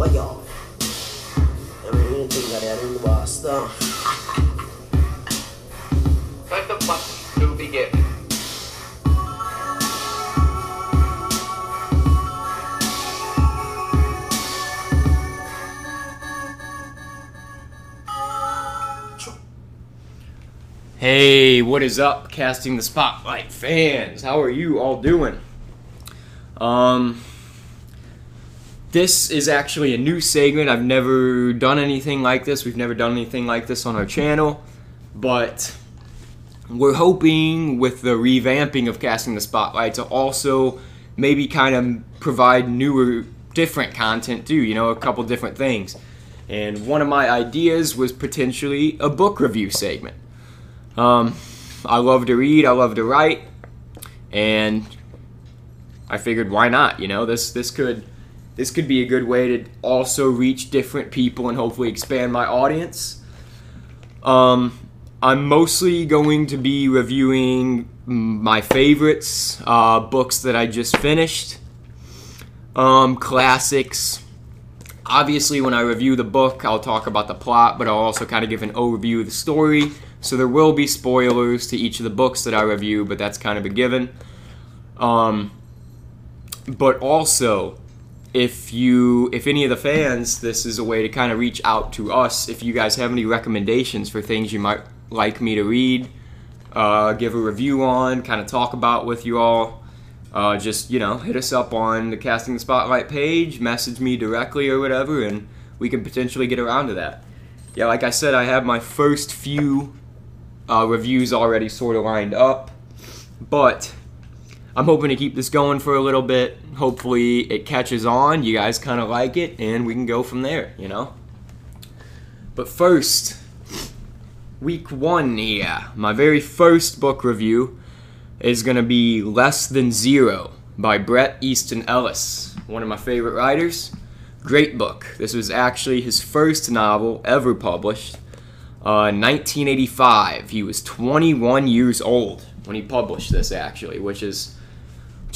voglio. Mi tingare non basta. Let the button to begin. Hey, what is up, casting the spotlight fans? How are you all doing? Um, this is actually a new segment. I've never done anything like this. We've never done anything like this on our channel, but we're hoping with the revamping of casting the spotlight to also maybe kind of provide newer, different content too. You know, a couple different things. And one of my ideas was potentially a book review segment. Um, I love to read, I love to write, and I figured why not? You know, this this could this could be a good way to also reach different people and hopefully expand my audience. Um, I'm mostly going to be reviewing my favorites, uh, books that I just finished, um, classics. Obviously, when I review the book, I'll talk about the plot, but I'll also kind of give an overview of the story. So there will be spoilers to each of the books that I review, but that's kind of a given. Um, but also, if you, if any of the fans, this is a way to kind of reach out to us. If you guys have any recommendations for things you might like me to read, uh, give a review on, kind of talk about with you all, uh, just you know, hit us up on the Casting the Spotlight page, message me directly or whatever, and we can potentially get around to that. Yeah, like I said, I have my first few uh, reviews already sort of lined up, but I'm hoping to keep this going for a little bit. Hopefully, it catches on. You guys kind of like it, and we can go from there. You know. But first, week one here. My very first book review is going to be Less Than Zero by Bret Easton Ellis, one of my favorite writers. Great book. This was actually his first novel ever published. Uh, 1985. He was 21 years old when he published this, actually, which is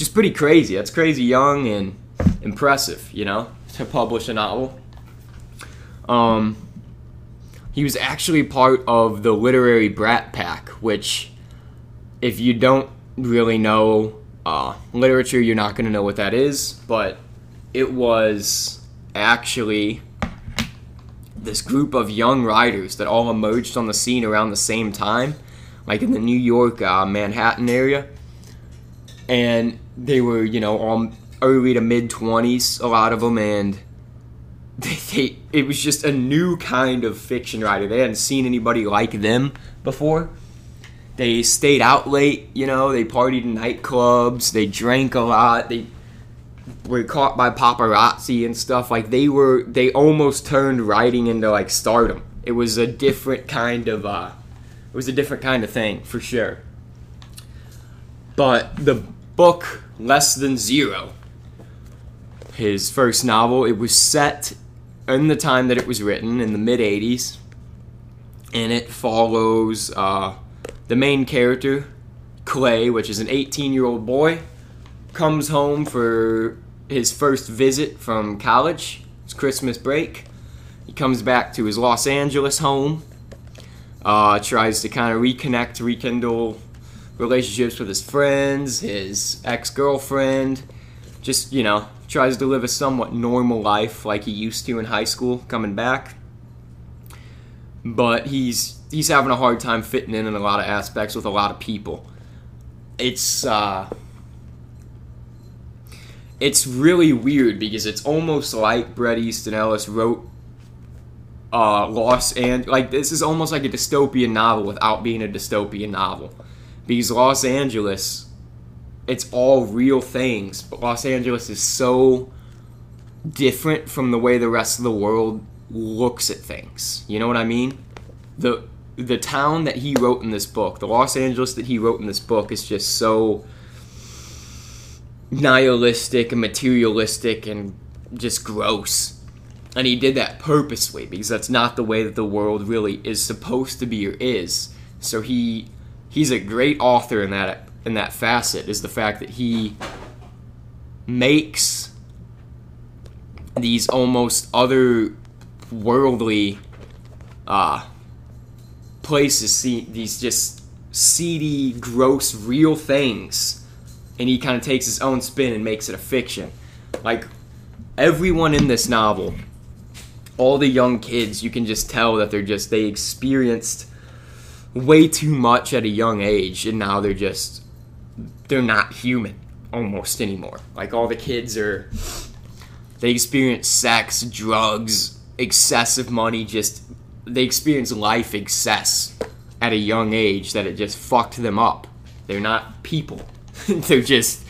is pretty crazy. That's crazy young and impressive, you know, to publish a novel. Um, he was actually part of the Literary Brat Pack, which, if you don't really know uh, literature, you're not going to know what that is, but it was actually this group of young writers that all emerged on the scene around the same time, like in the New York, uh, Manhattan area. And they were, you know, all early to mid 20s, a lot of them, and they, they, it was just a new kind of fiction writer. They hadn't seen anybody like them before. They stayed out late, you know, they partied in nightclubs, they drank a lot, they were caught by paparazzi and stuff. Like they were, they almost turned writing into like stardom. It was a different kind of, uh, it was a different kind of thing for sure. But the book Less Than Zero, his first novel, it was set in the time that it was written in the mid 80s, and it follows uh, the main character, Clay, which is an 18 year old boy, comes home for his first visit from college. It's Christmas break. He comes back to his Los Angeles home, uh, tries to kind of reconnect, rekindle relationships with his friends, his ex girlfriend, just, you know, tries to live a somewhat normal life like he used to in high school coming back. But he's he's having a hard time fitting in in a lot of aspects with a lot of people. It's uh it's really weird because it's almost like Bret Easton Ellis wrote uh, Los and like this is almost like a dystopian novel without being a dystopian novel because Los Angeles it's all real things but Los Angeles is so different from the way the rest of the world looks at things you know what I mean the the town that he wrote in this book the Los Angeles that he wrote in this book is just so nihilistic and materialistic and just gross. And he did that purposely because that's not the way that the world really is supposed to be or is. So he he's a great author in that in that facet is the fact that he makes these almost otherworldly uh, places, see these just seedy, gross, real things, and he kind of takes his own spin and makes it a fiction. Like everyone in this novel, all the young kids, you can just tell that they're just they experienced way too much at a young age, and now they're just they're not human almost anymore. Like all the kids are they experience sex, drugs, excessive money, just they experience life excess at a young age that it just fucked them up. They're not people. they're just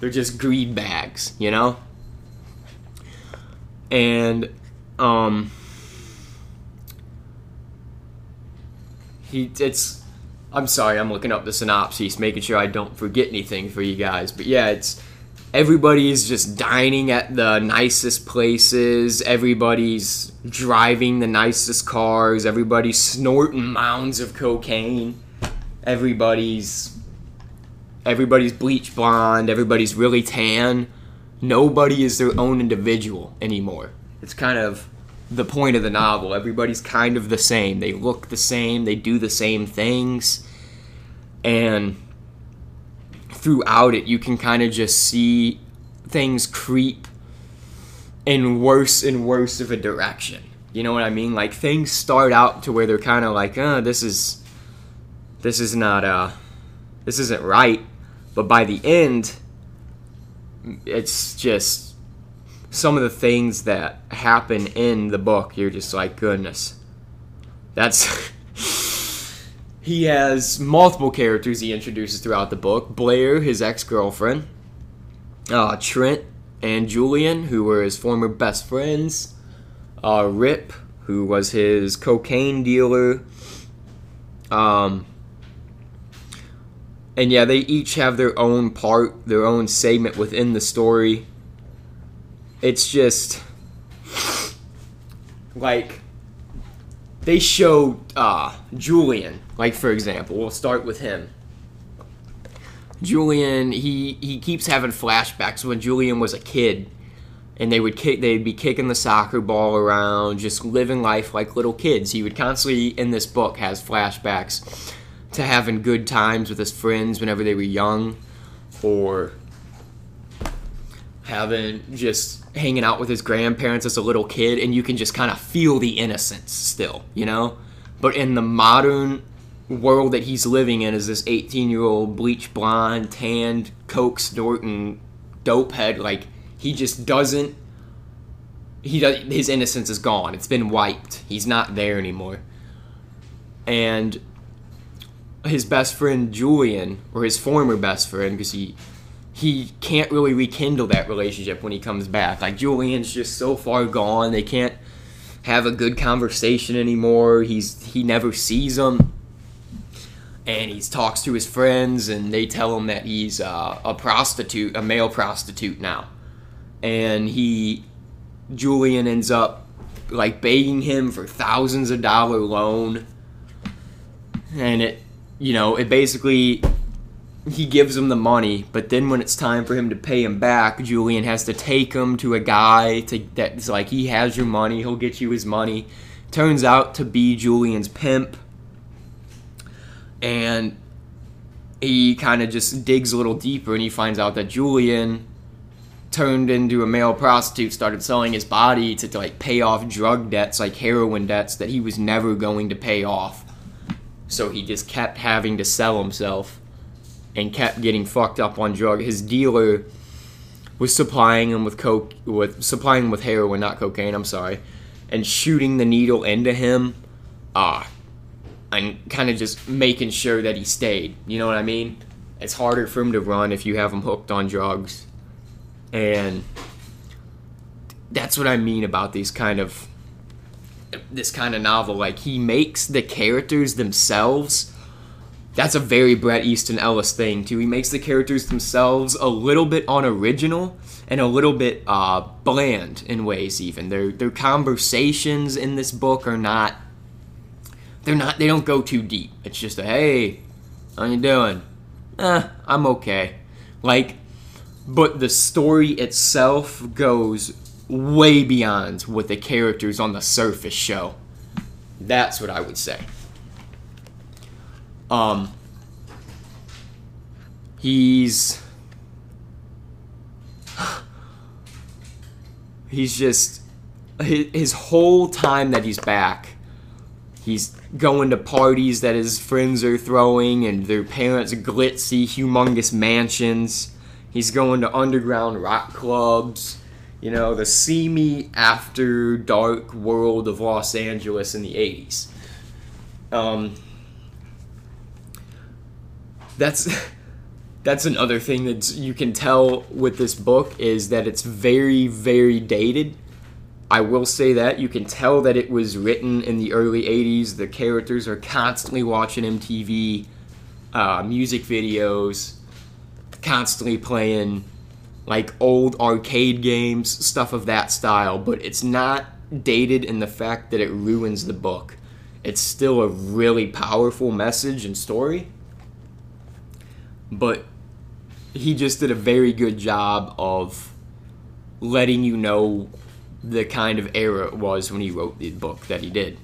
they're just greed bags, you know? And um he it's I'm sorry, I'm looking up the synopsis, making sure I don't forget anything for you guys. But yeah, it's everybody's just dining at the nicest places, everybody's driving the nicest cars, everybody's snorting mounds of cocaine, everybody's everybody's bleach blonde, everybody's really tan. Nobody is their own individual anymore. It's kind of the point of the novel. Everybody's kind of the same. They look the same, they do the same things. And throughout it, you can kind of just see things creep in worse and worse of a direction. You know what I mean? Like things start out to where they're kind of like, "Uh, this is this is not uh this isn't right." But by the end, it's just some of the things that happen in the book, you're just like, "Goodness." That's he has multiple characters he introduces throughout the book Blair, his ex girlfriend, uh, Trent and Julian, who were his former best friends, uh, Rip, who was his cocaine dealer. Um, and yeah, they each have their own part, their own segment within the story. It's just like they show uh, Julian, like for example, we'll start with him. Julian, he he keeps having flashbacks when Julian was a kid, and they would kick, they'd be kicking the soccer ball around, just living life like little kids. He would constantly in this book has flashbacks to having good times with his friends whenever they were young, or having just hanging out with his grandparents as a little kid and you can just kind of feel the innocence still you know? But in the modern world that he's living in as this 18 year old bleach blonde tanned coke snorting dope head like he just doesn't he does his innocence is gone. It's been wiped. He's not there anymore. And his best friend julian or his former best friend because he he can't really rekindle that relationship when he comes back. Like Julian's just so far gone, they can't have a good conversation anymore. He's he never sees them, and he talks to his friends, and they tell him that he's uh, a prostitute, a male prostitute now, and he Julian ends up like begging him for thousands of dollar loan, and it you know it basically he gives him the money, but then when it's time for him to pay him back, Julian has to take him to a guy to that's like he has your money, he'll get you his money. Turns out to be Julian's pimp. And he kind of just digs a little deeper and he finds out that Julian turned into a male prostitute, started selling his body to, to like pay off drug debts, like heroin debts that he was never going to pay off. So he just kept having to sell himself and kept getting fucked up on drug. His dealer was supplying him with coke, with supplying him with heroin, not cocaine. I'm sorry, and shooting the needle into him, ah, and kind of just making sure that he stayed. You know what I mean? It's harder for him to run if you have him hooked on drugs, and that's what I mean about these kind of this kind of novel. Like he makes the characters themselves that's a very Bret Easton Ellis thing too. He makes the characters themselves a little bit unoriginal and a little bit uh, bland in ways. Even their their conversations in this book are not. They're not. They don't go too deep. It's just a hey, how you doing? Eh, I'm okay. Like, but the story itself goes way beyond what the characters on the surface show. That's what I would say. Um, he's he's just his, whole time that he's back he's going to parties that his friends are throwing and their parents glitzy humongous mansions. He's going to underground rock clubs you know the seamy after dark world of los angeles in the 80s um, that's that's another thing that you can tell with this book is that it's very very dated. I will say that. You can tell that it was written in the early 80s the characters are constantly watching mtv uh, music videos constantly playing like old arcade games stuff of that style. But it's not dated in the fact that it ruins the book. It's still a really powerful message and story but he just did a very good job of letting you know the kind of era it was when he wrote the book that he did.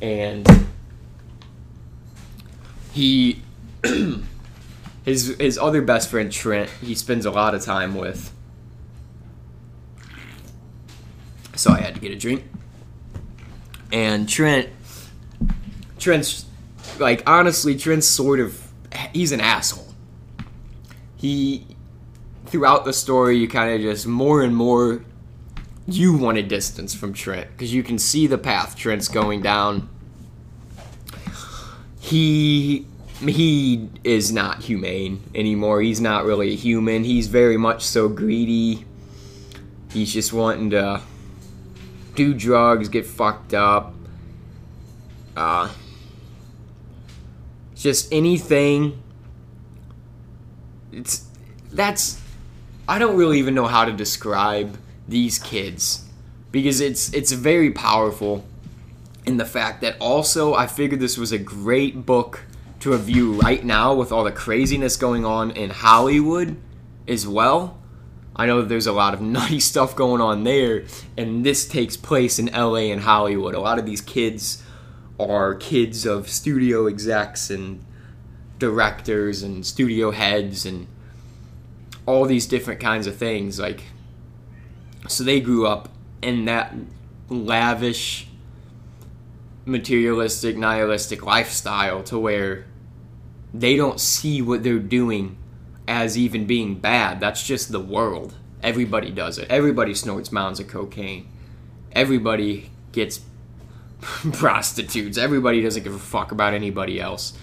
And he his his other best friend Trent, he spends a lot of time with. So I had to get a drink. And Trent Trent's like honestly Trent's sort of he's an asshole he throughout the story you kind of just more and more you want a distance from Trent because you can see the path Trent's going down. He he is not humane anymore. He's not really a human. He's very much so greedy. He's just wanting to do drugs, get fucked up. Uh just anything it's that's I don't really even know how to describe these kids because it's it's very powerful in the fact that also I figured this was a great book to review right now with all the craziness going on in Hollywood as well. I know there's a lot of nutty stuff going on there, and this takes place in LA and Hollywood. A lot of these kids are kids of studio execs and directors and studio heads and all these different kinds of things like so they grew up in that lavish materialistic nihilistic lifestyle to where they don't see what they're doing as even being bad. That's just the world. Everybody does it. Everybody snorts mounds of cocaine. Everybody gets prostitutes. Everybody doesn't give a fuck about anybody else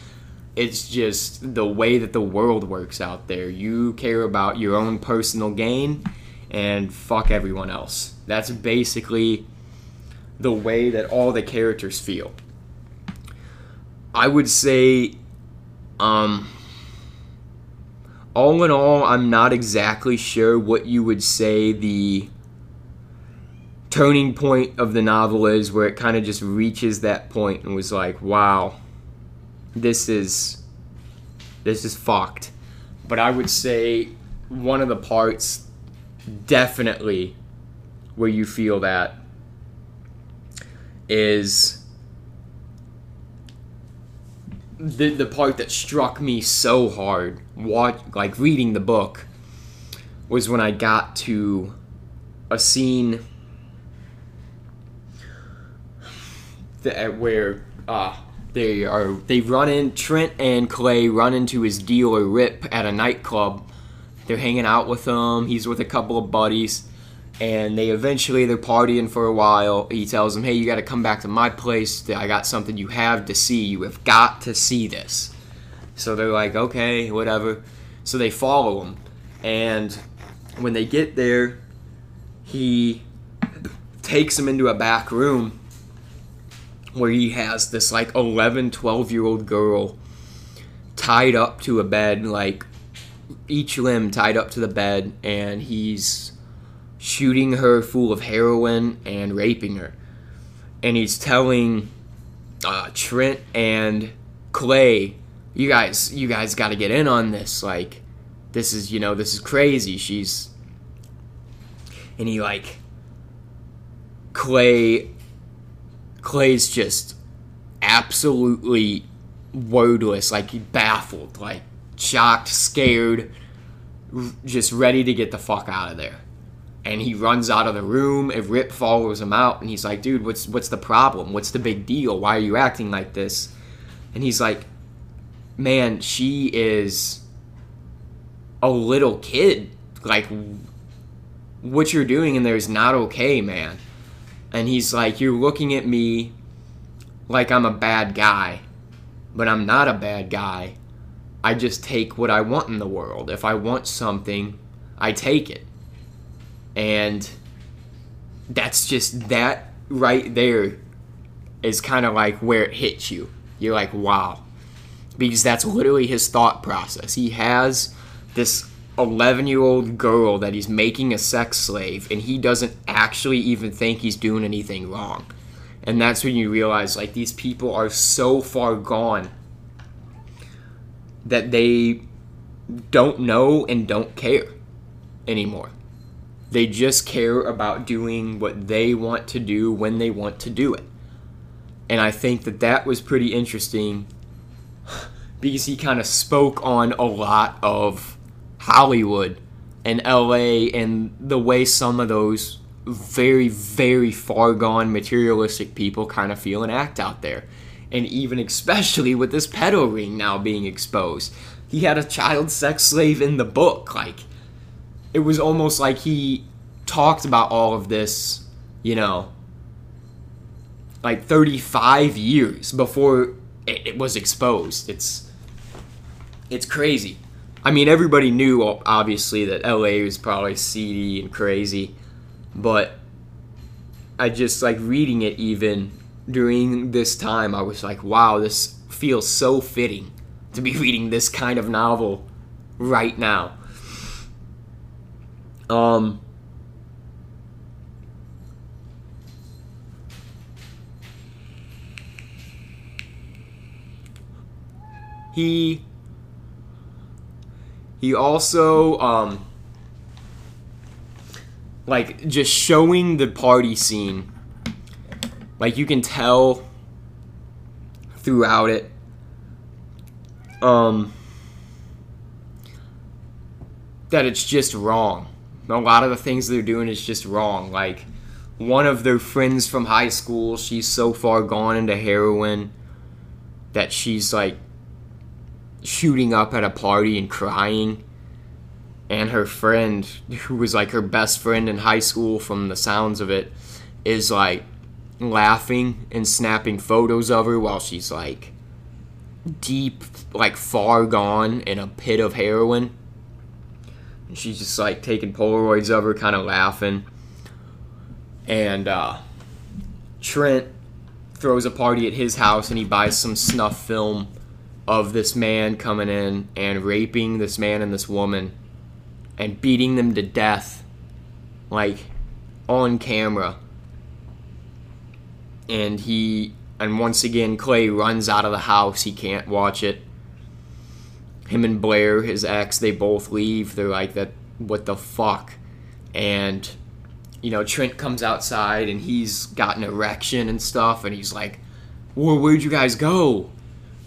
it's just the way that the world works out there. You care about your own personal gain and fuck everyone else. That's basically the way that all the characters feel. I would say, um, all in all, I'm not exactly sure what you would say the turning point of the novel is, where it kind of just reaches that point and was like, wow this is this is fucked. But I would say one of the parts definitely where you feel that is the the part that struck me so hard watch like reading the book was when I got to a scene that where uh they are they run in Trent and Clay run into his dealer Rip at a nightclub. They're hanging out with him. He's with a couple of buddies, and they eventually they're partying for a while. He tells them, "Hey, you got to come back to my place. I got something you have to see. You have got to see this." So they're like, "Okay, whatever." So they follow him, and when they get there, he takes them into a back room where he has this like 11, 12 year old girl tied up to a bed, like each limb tied up to the bed, and he's shooting her full of heroin and raping her. And he's telling uh, Trent and Clay, you guys, you guys got to get in on this. Like, this is, you know, this is crazy. She's. and he like Clay Clay's just absolutely wordless, like baffled, like shocked, scared, just ready to get the fuck out of there. And he runs out of the room. And Rip follows him out, and he's like, "Dude, what's what's the problem? What's the big deal? Why are you acting like this?" And he's like, "Man, she is a little kid. Like, what you're doing in there is not okay, man." And he's like, "You're looking at me like I'm a bad guy, but I'm not a bad guy. I just take what I want in the world. If I want something, I take it." And that's just that right there is kind of like where it hits you. You're like, wow. Because that's literally his thought process. He has this 11 year old girl that he's making a sex slave, and he doesn't actually even think he's doing anything wrong. And that's when you realize, like, these people are so far gone that they don't know and don't care anymore. They just care about doing what they want to do when they want to do it. And I think that that was pretty interesting because he kind of spoke on a lot of Hollywood and LA and the way some of those very, very far gone materialistic people kind of feel and act out there. And even especially with this pedo ring now being exposed. He had a child sex slave in the book. Like, it was almost like he talked about all of this, you know, like 35 years before it, was exposed. It's it's crazy. I mean, everybody knew obviously that LA was probably seedy and crazy, but I just like reading it even during this time. I was like, wow, this feels so fitting to be reading this kind of novel right now. Um, he he also um like just showing the party scene. Like you can tell throughout it. Um that it's just wrong. A lot of the things they're doing is just wrong. Like one of their friends from high school she's so far gone into heroin that she's like shooting up at a party and crying. And her friend, who was like her best friend in high school from the sounds of it, is like laughing and snapping photos of her while she's like deep, like far gone in a pit of heroin. And she's just like taking Polaroids of her, kind of laughing. And uh, Trent throws a party at his house and he buys some snuff film of this man coming in and raping this man and this woman and beating them to death like on camera. And he and once again clay runs out of the house. He can't watch it. Him and blair his ex they both leave. They're like that what the fuck? And you know trent comes outside and he's got an erection and stuff and he's like well, where'd you guys go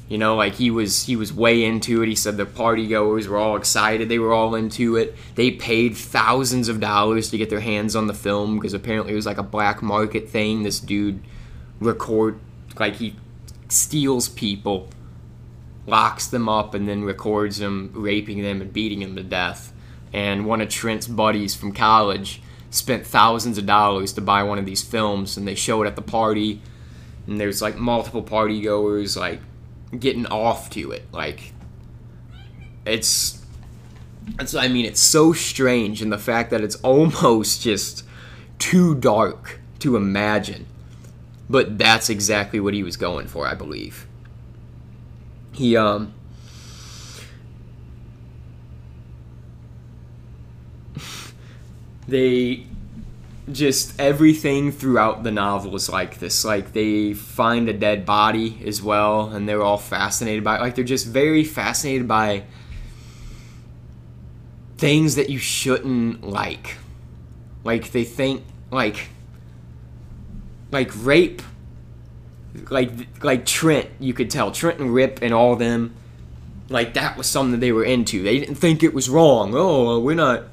you know, like he was he was way into it. He said the party goers were all excited. They were all into it. They paid thousands of dollars to get their hands on the film because apparently it was like a black market thing. This dude record like he steals people, locks them up, and then records them raping them and beating them to death. And one of Trent's buddies from college spent thousands of dollars to buy one of these films, and they show it at the party. And there's like multiple party goers, like getting off to it. Like it's it's I mean it's so strange in the fact that it's almost just too dark to imagine. But that's exactly what he was going for, I believe. He um they just everything throughout the novel is like this. Like they find a dead body as well, and they're all fascinated by it. Like they're just very fascinated by things that you shouldn't like. Like they think like like rape like like Trent, you could tell Trent and Rip and all them like that was something that they were into. They didn't think it was wrong. Oh, we're not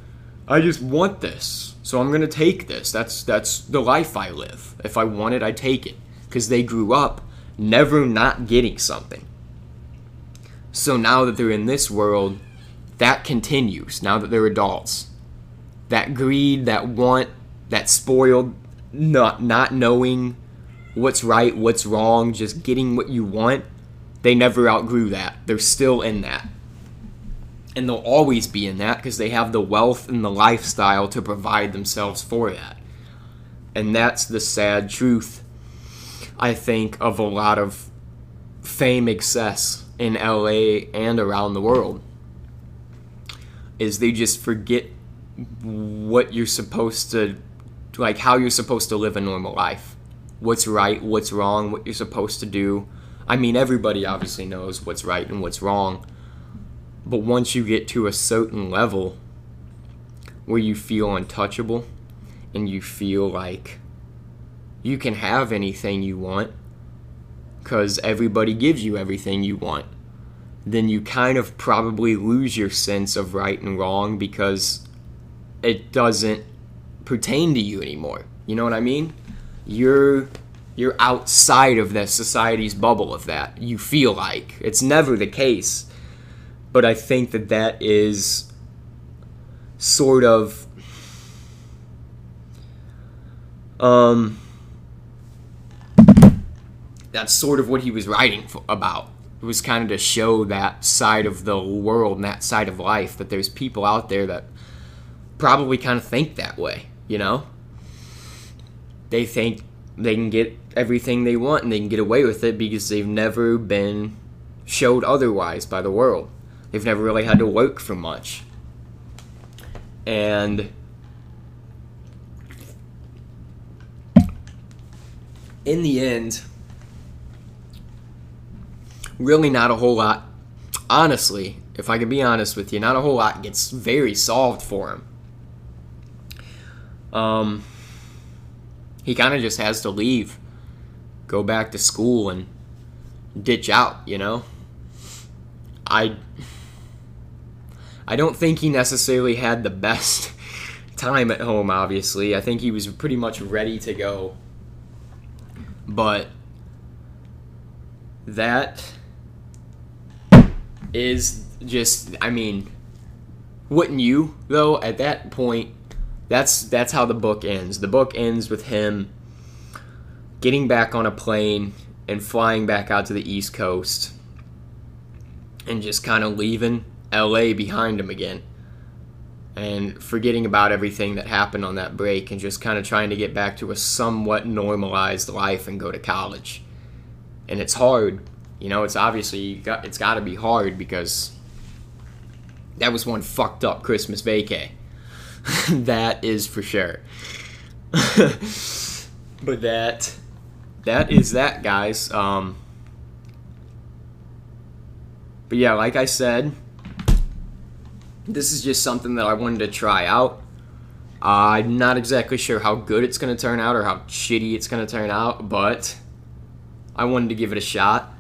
I just want this. So I'm going to take this. That's that's the life I live. If I want it, I take it cuz they grew up never not getting something. So now that they're in this world, that continues now that they're adults. That greed, that want, that spoiled, not not knowing what's right, what's wrong, just getting what you want, they never outgrew that. They're still in that. And they'll always be in that because they have the wealth and the lifestyle to provide themselves for that. And that's the sad truth, I think, of a lot of fame excess in LA and around the world. Is they just forget what you're supposed to, like how you're supposed to live a normal life what's right, what's wrong, what you're supposed to do. I mean, everybody obviously knows what's right and what's wrong. But once you get to a certain level where you feel untouchable and you feel like you can have anything you want because everybody gives you everything you want, then you kind of probably lose your sense of right and wrong because it doesn't pertain to you anymore. You know what I mean? you're you're outside of the society's bubble of that. You feel like it's never the case, but I think that that is sort of um that's sort of what he was writing for, about. It was kind of to show that side of the world and that side of life that there's people out there that probably kind of think that way, you know? they think they can get everything they want and they can get away with it because they've never been showed otherwise by the world. They've never really had to work for much. And in the end, really not a whole lot. Honestly, if I can be honest with you, not a whole lot gets very solved for him. Um, he kind of just has to leave, go back to school, and ditch out. You know, I I don't think he necessarily had the best time at home. Obviously, I think he was pretty much ready to go, but that is just I mean wouldn't you though at that point that's that's how the book ends. The book ends with him getting back on a plane and flying back out to the East Coast and just kind of leaving LA behind him again and forgetting about everything that happened on that break and just kind of trying to get back to a somewhat normalized life and go to college. And it's hard. You know, it's obviously got, it's got to be hard because that was one fucked up Christmas vacay. that is for sure. but that that is that, guys. Um, but yeah, like I said, this is just something that I wanted to try out. I'm not exactly sure how good it's going to turn out or how shitty it's going to turn out, but I wanted to give it a shot.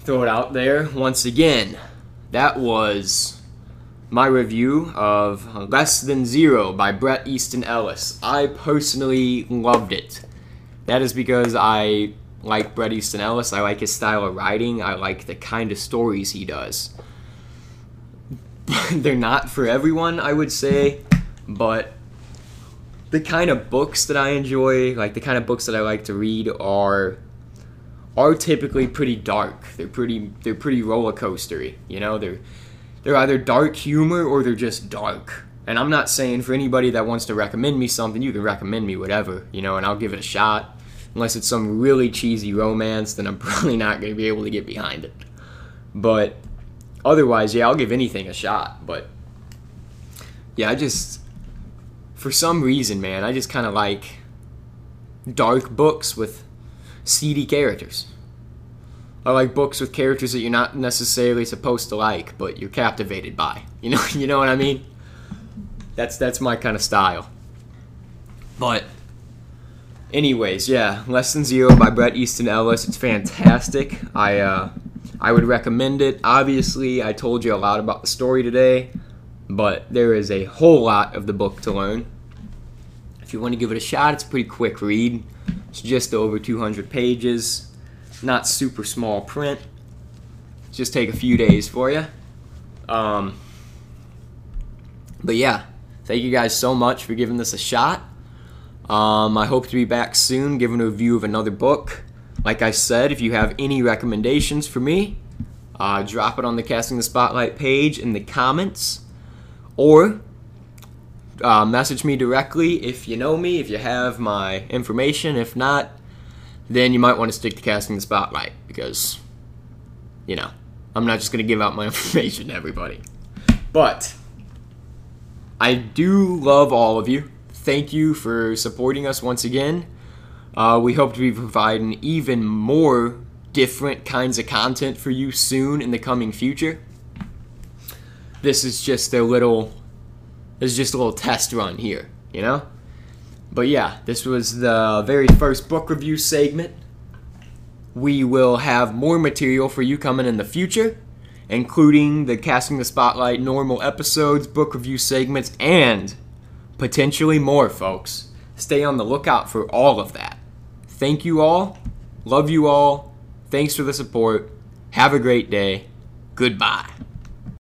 Throw it out there once again. That was my review of Less Than Zero by Bret Easton Ellis. I personally loved it. That is because I like Bret Easton Ellis. I like his style of writing. I like the kind of stories he does. They're not for everyone, I would say, but the kind of books that I enjoy, like the kind of books that I like to read, are are typically pretty dark. They're pretty they're pretty roller coastery. You know, they're they're either dark humor or they're just dark. And I'm not saying for anybody that wants to recommend me something, you can recommend me whatever, you know, and I'll give it a shot. Unless it's some really cheesy romance, then I'm probably not going to be able to get behind it. But otherwise, yeah, I'll give anything a shot. But yeah, I just, for some reason, man, I just kind of like dark books with seedy characters. I like books with characters that you're not necessarily supposed to like, but you're captivated by. You know, you know what I mean? That's that's my kind of style. But, anyways, yeah, Less Than Zero by Bret Easton Ellis. It's fantastic. I uh, I would recommend it. Obviously, I told you a lot about the story today, but there is a whole lot of the book to learn. If you want to give it a shot, it's a pretty quick read. It's just over 200 pages, not super small print. Just take a few days for you. Um, but yeah, thank you guys so much for giving this a shot. Um, I hope to be back soon giving a review of another book. Like I said, if you have any recommendations for me, uh, drop it on the Casting the Spotlight page in the comments. Or uh, message me directly if you know me, if you have my information. If not, then you might want to stick to Casting the Spotlight because, you know, I'm not just going to give out my information to everybody. But I do love all of you. Thank you for supporting us once again. Uh, we hope to be providing even more different kinds of content for you soon in the coming future. This is just a little this is just a little test run here, you know? But yeah, this was the very first book review segment. We will have more material for you coming in the future, including the Casting the Spotlight normal episodes, book review segments, and potentially more, folks. Stay on the lookout for all of that. Thank you all. Love you all. Thanks for the support. Have a great day. Goodbye.